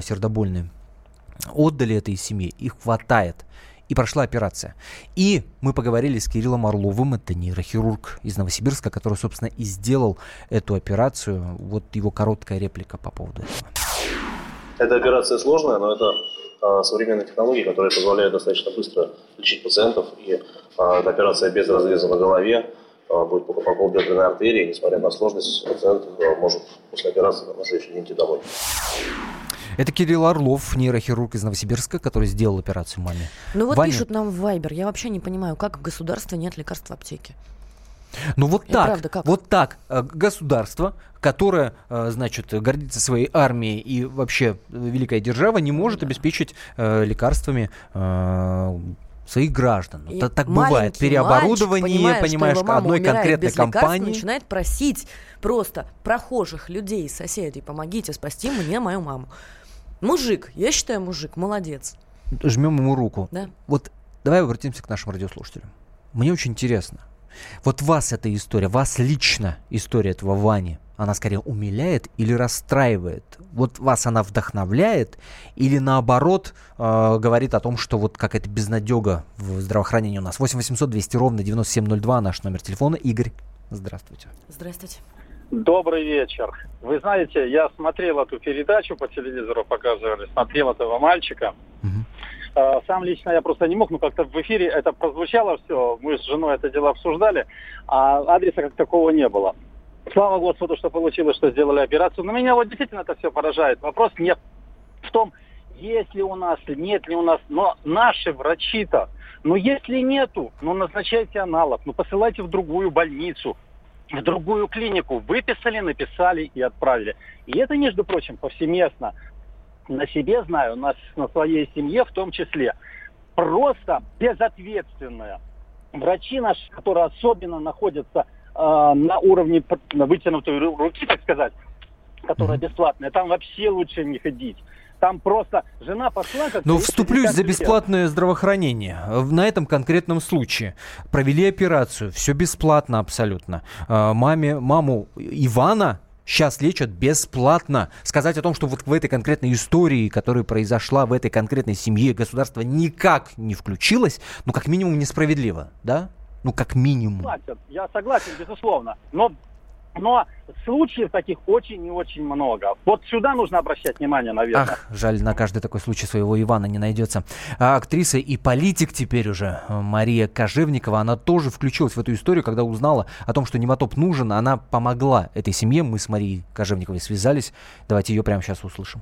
Speaker 2: сердобольные отдали этой семье, их хватает. И прошла операция. И мы поговорили с Кириллом Орловым, это нейрохирург из Новосибирска, который, собственно, и сделал эту операцию. Вот его короткая реплика по поводу этого.
Speaker 18: Эта операция сложная, но это а, современные технологии, которые позволяют достаточно быстро лечить пациентов. И а, эта операция без разреза на голове будет по по полбедренной артерии. Несмотря на сложность, пациент а, может после операции на следующий день идти домой.
Speaker 2: Это Кирилл Орлов, нейрохирург из Новосибирска, который сделал операцию маме.
Speaker 3: Ну вот
Speaker 2: Ваня-
Speaker 3: пишут нам в Вайбер. Я вообще не понимаю, как в государстве нет лекарств в аптеке.
Speaker 2: Ну вот
Speaker 3: И
Speaker 2: так,
Speaker 3: правда, как?
Speaker 2: вот так э, государство, которое, э, значит, гордится своей армией и вообще э, великая держава, не может обеспечить э, лекарствами э, своих граждан.
Speaker 3: И
Speaker 2: так бывает. Переоборудование,
Speaker 3: мальчик,
Speaker 2: понимаешь,
Speaker 3: мама
Speaker 2: одной конкретной компании.
Speaker 3: начинает просить просто прохожих людей, соседей, помогите спасти мне мою маму. Мужик, я считаю, мужик, молодец.
Speaker 2: Жмем ему руку.
Speaker 3: Да.
Speaker 2: Вот давай обратимся к нашим радиослушателям. Мне очень интересно. Вот вас эта история, вас лично история этого Вани, она скорее умиляет или расстраивает? Вот вас она вдохновляет или наоборот э, говорит о том, что вот какая-то безнадега в здравоохранении у нас? 8 800 200 ровно 9702 наш номер телефона. Игорь, здравствуйте.
Speaker 3: Здравствуйте.
Speaker 19: Добрый вечер. Вы знаете, я смотрел эту передачу по телевизору, показывали, смотрел этого мальчика. А, Сам лично я просто не мог, ну как-то в эфире это прозвучало все, мы с женой это дело обсуждали, а адреса как такого не было. Слава Господу, что получилось, что сделали операцию. Но меня вот действительно это все поражает. Вопрос не в том, есть ли у нас, нет ли у нас, но наши врачи-то, ну если нету, ну назначайте аналог, ну посылайте в другую больницу, в другую клинику. Выписали, написали и отправили. И это, между прочим, повсеместно. На себе знаю, на, на своей семье в том числе. Просто безответственная. Врачи наши, которые особенно находятся на уровне вытянутой ру- руки, так сказать, которая бесплатная, там вообще лучше не ходить. Там просто жена пошла... Как
Speaker 2: Но
Speaker 19: говорится,
Speaker 2: вступлюсь за
Speaker 19: 50 лет.
Speaker 2: бесплатное здравоохранение. На этом конкретном случае провели операцию, все бесплатно абсолютно. А, Маме, маму Ивана сейчас лечат бесплатно. Сказать о том, что вот в этой конкретной истории, которая произошла в этой конкретной семье, государство никак не включилось, ну как минимум несправедливо, да? Ну как минимум.
Speaker 19: Согласен, я согласен, безусловно. Но, но случаев таких очень и очень много. Вот сюда нужно обращать внимание, наверное.
Speaker 2: Ах, жаль, на каждый такой случай своего Ивана не найдется. А актриса и политик теперь уже, Мария Кожевникова, она тоже включилась в эту историю, когда узнала о том, что нематоп нужен, она помогла этой семье. Мы с Марией Кожевниковой связались. Давайте ее прямо сейчас услышим.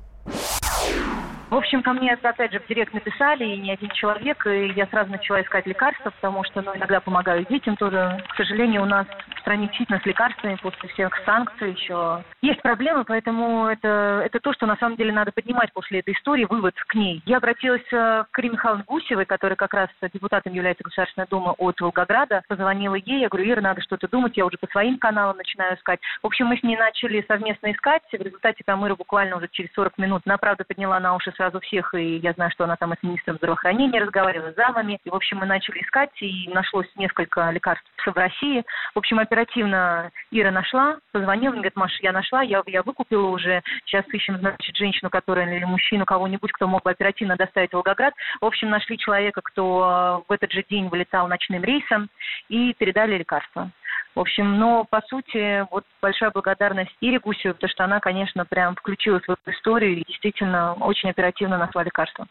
Speaker 20: В общем, ко мне опять же в директ написали, и не один человек, и я сразу начала искать лекарства, потому что ну, иногда помогаю детям тоже. К сожалению, у нас в стране действительно с лекарствами после всех санкций еще есть проблемы, поэтому это, это то, что на самом деле надо поднимать после этой истории, вывод к ней. Я обратилась э, к Ире Михайловне Гусевой, которая как раз депутатом является Государственной Думы от Волгограда. Позвонила ей, я говорю, Ира, надо что-то думать, я уже по своим каналам начинаю искать. В общем, мы с ней начали совместно искать, в результате там Ира буквально уже через 40 минут, она, правда, подняла на уши сразу всех, и я знаю, что она там с министром здравоохранения разговаривала, с замами. И, в общем, мы начали искать, и нашлось несколько лекарств в России. В общем, оперативно Ира нашла, позвонила, говорит, Маша, я нашла, я, я выкупила уже, сейчас ищем, значит, женщину, которая или мужчину, кого-нибудь, кто мог бы оперативно доставить в Волгоград. В общем, нашли человека, кто в этот же день вылетал ночным рейсом, и передали лекарства. В общем, но по сути, вот большая благодарность Ире Гусевой, потому что она, конечно, прям включилась в эту историю и действительно очень оперативно нашла лекарство.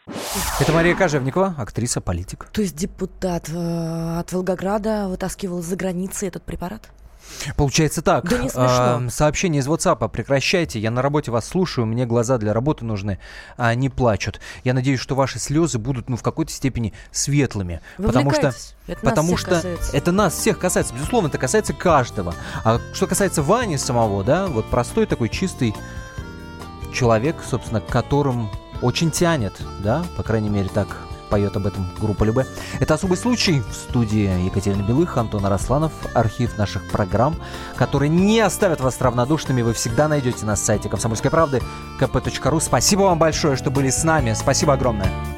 Speaker 2: Это Мария Кожевникова, актриса, политик.
Speaker 3: То есть депутат э, от Волгограда вытаскивал за границей этот препарат?
Speaker 2: Получается так.
Speaker 3: Да не смешно.
Speaker 2: А, сообщение из WhatsApp. Прекращайте. Я на работе вас слушаю. Мне глаза для работы нужны. А они плачут. Я надеюсь, что ваши слезы будут ну, в какой-то степени светлыми. потому что,
Speaker 3: это
Speaker 2: потому
Speaker 3: нас
Speaker 2: что
Speaker 3: касается.
Speaker 2: это нас всех касается. Безусловно, это касается каждого. А что касается Вани самого, да, вот простой такой чистый человек, собственно, к которым очень тянет, да, по крайней мере, так поет об этом группа Любе. Это особый случай в студии Екатерины Белых, Антон Арасланов, архив наших программ, которые не оставят вас равнодушными. Вы всегда найдете на сайте комсомольской правды kp.ru. Спасибо вам большое, что были с нами. Спасибо огромное.